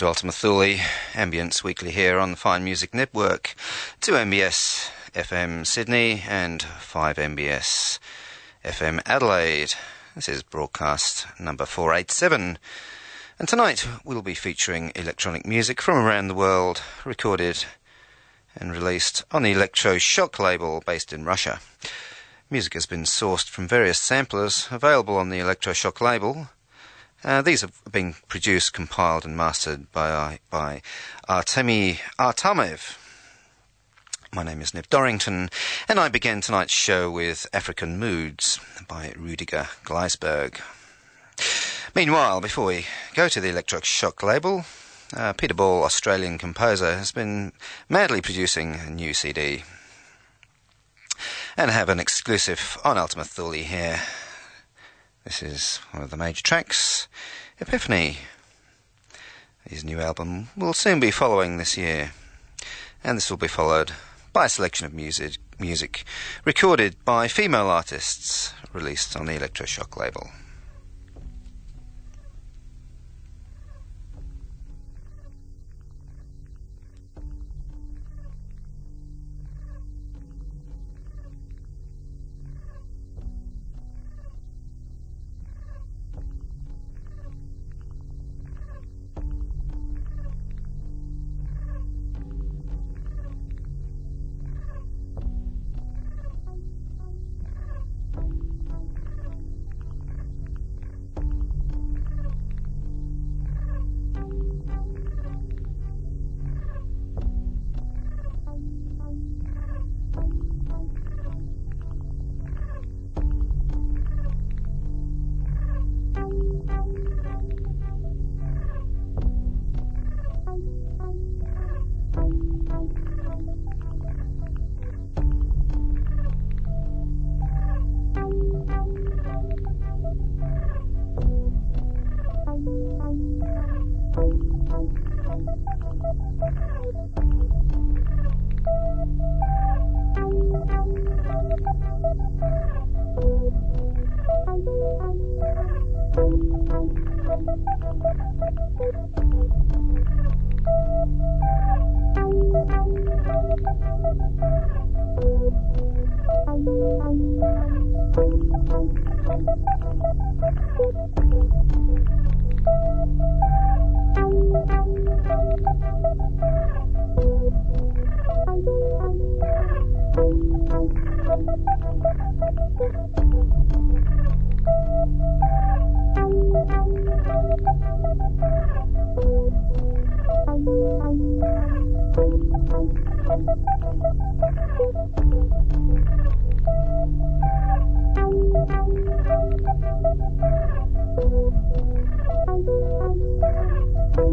to Ultima Thule, Ambience Weekly here on the Fine Music Network, 2MBS FM Sydney and 5MBS FM Adelaide. This is broadcast number 487. And tonight we'll be featuring electronic music from around the world, recorded and released on the Electro Shock label based in Russia. Music has been sourced from various samplers available on the Electroshock label uh, these have been produced, compiled, and mastered by, by Artemiy Artemiev. My name is Niv Dorrington, and I begin tonight's show with African Moods by Rudiger Gleisberg. Meanwhile, before we go to the Electric Shock label, uh, Peter Ball, Australian composer, has been madly producing a new CD. And have an exclusive on Ultima Thule here. This is one of the major tracks, Epiphany. His new album will soon be following this year, and this will be followed by a selection of music, music recorded by female artists released on the Electroshock label.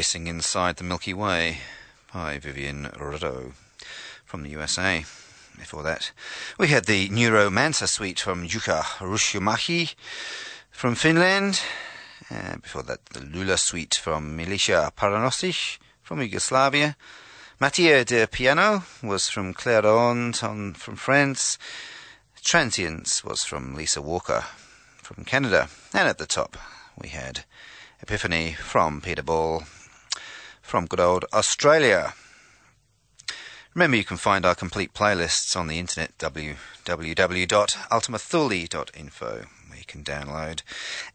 Racing Inside the Milky Way by Vivian Rodeau from the USA. Before that, we had the Neuromancer suite from Jukka Ruohomäki from Finland. And before that, the Lula suite from Milica Paranosic from Yugoslavia. Mattia de Piano was from Claire on from France. Transience was from Lisa Walker from Canada. And at the top, we had Epiphany from Peter Ball from good old Australia. Remember, you can find our complete playlists on the internet, www.ultimathule.info, where you can download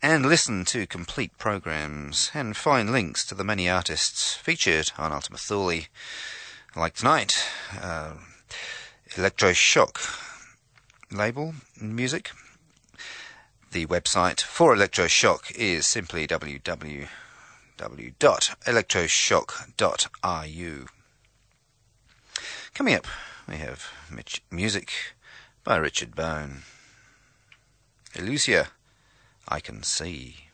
and listen to complete programs and find links to the many artists featured on Ultima Thule, like tonight, uh, Electroshock label music. The website for Electroshock is simply www www.electroshock.ru. Coming up, we have music by Richard Bone. Elusia, I Can See.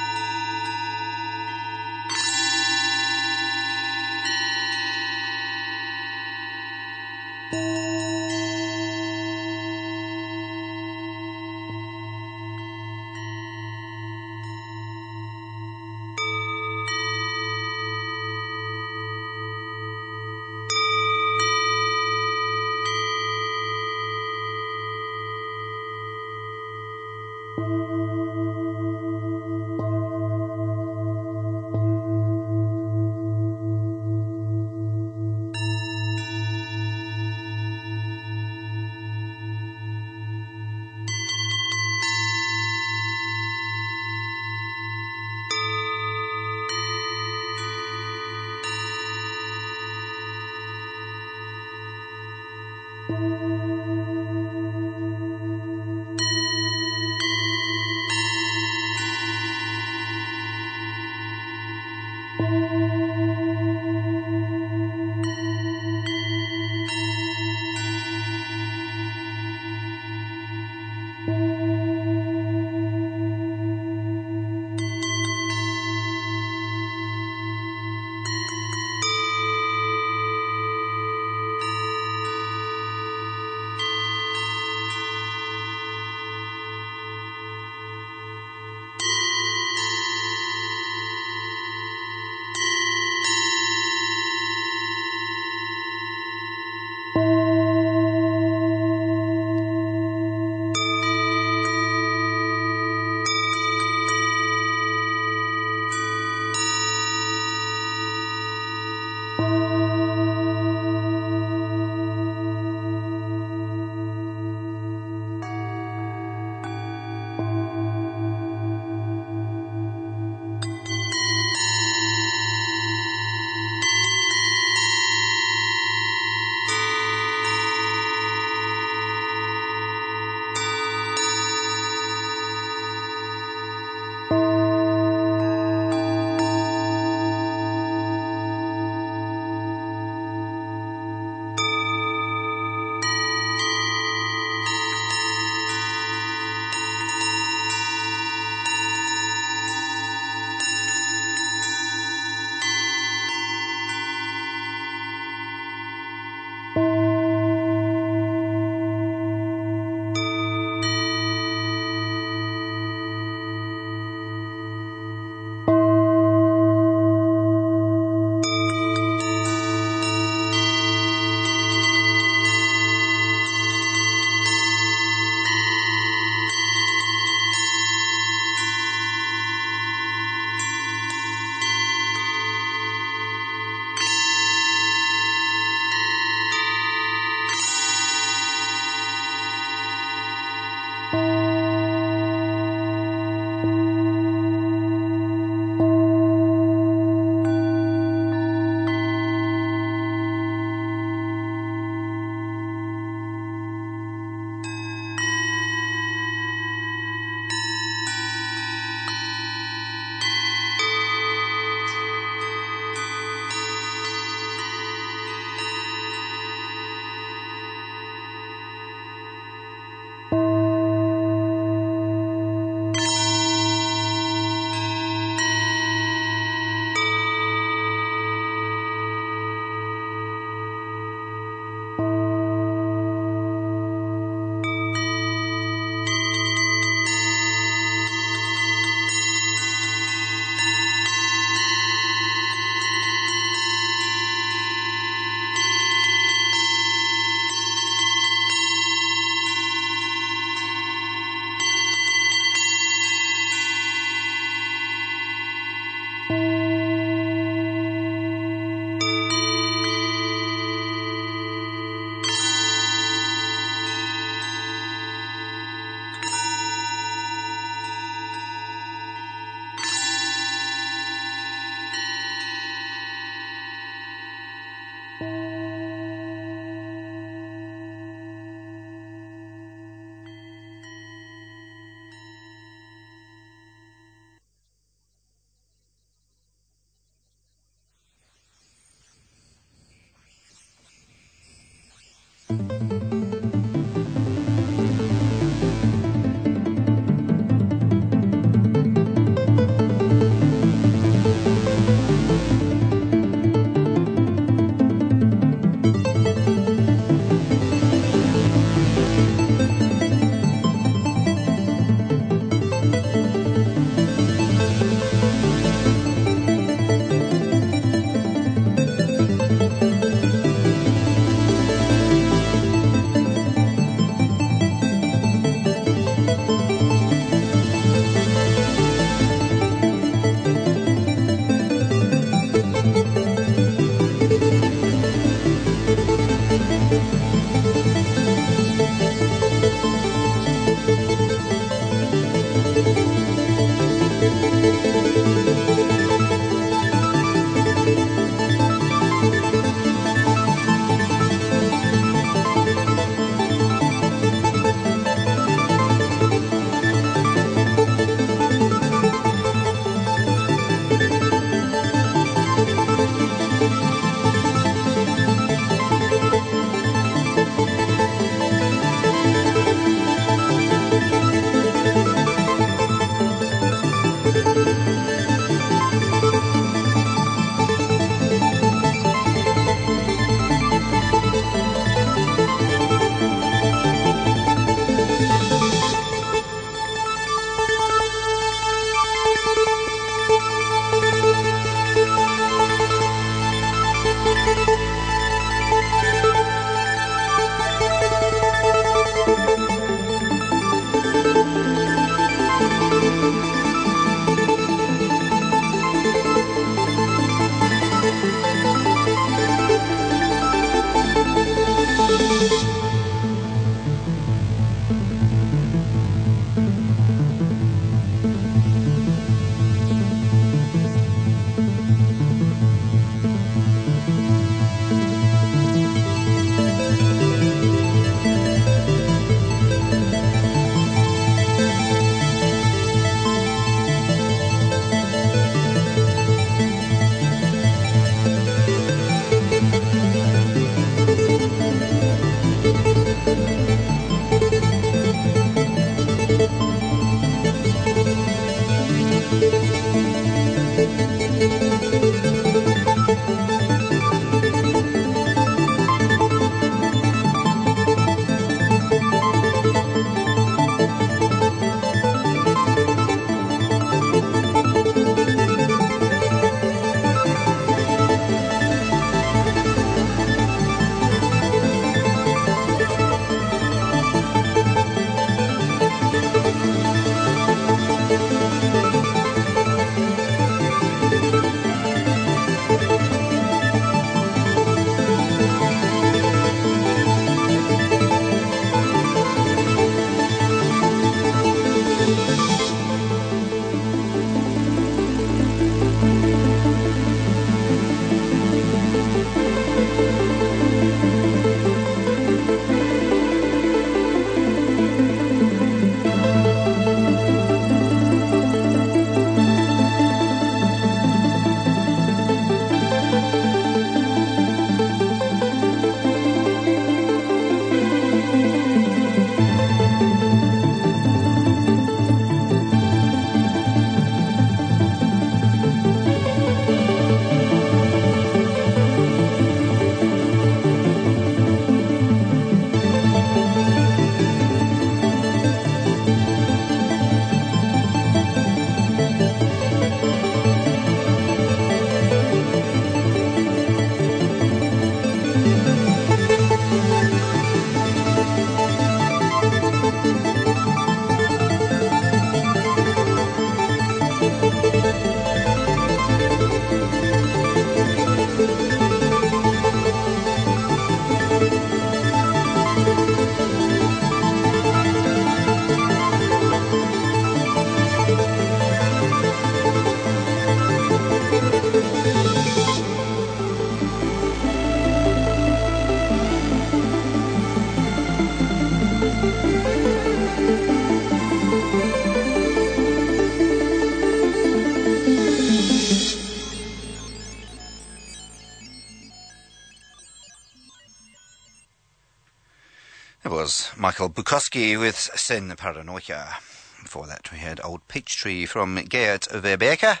Michael Bukowski with Sen Paranoia. Before that, we had Old Peach Tree from Geert Verbeke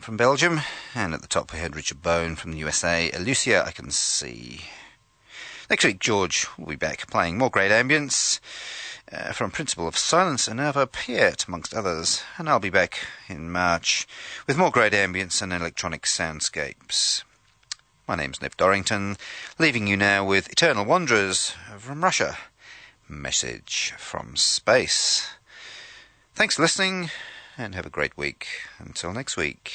from Belgium. And at the top, we had Richard Bone from the USA. Lucia, I can see. Next week, George will be back playing more great ambience uh, from Principle of Silence and Ava Piet, amongst others. And I'll be back in March with more great ambience and electronic soundscapes. My name's Nev Dorrington, leaving you now with Eternal Wanderers from Russia. Message from Space. Thanks for listening and have a great week. Until next week.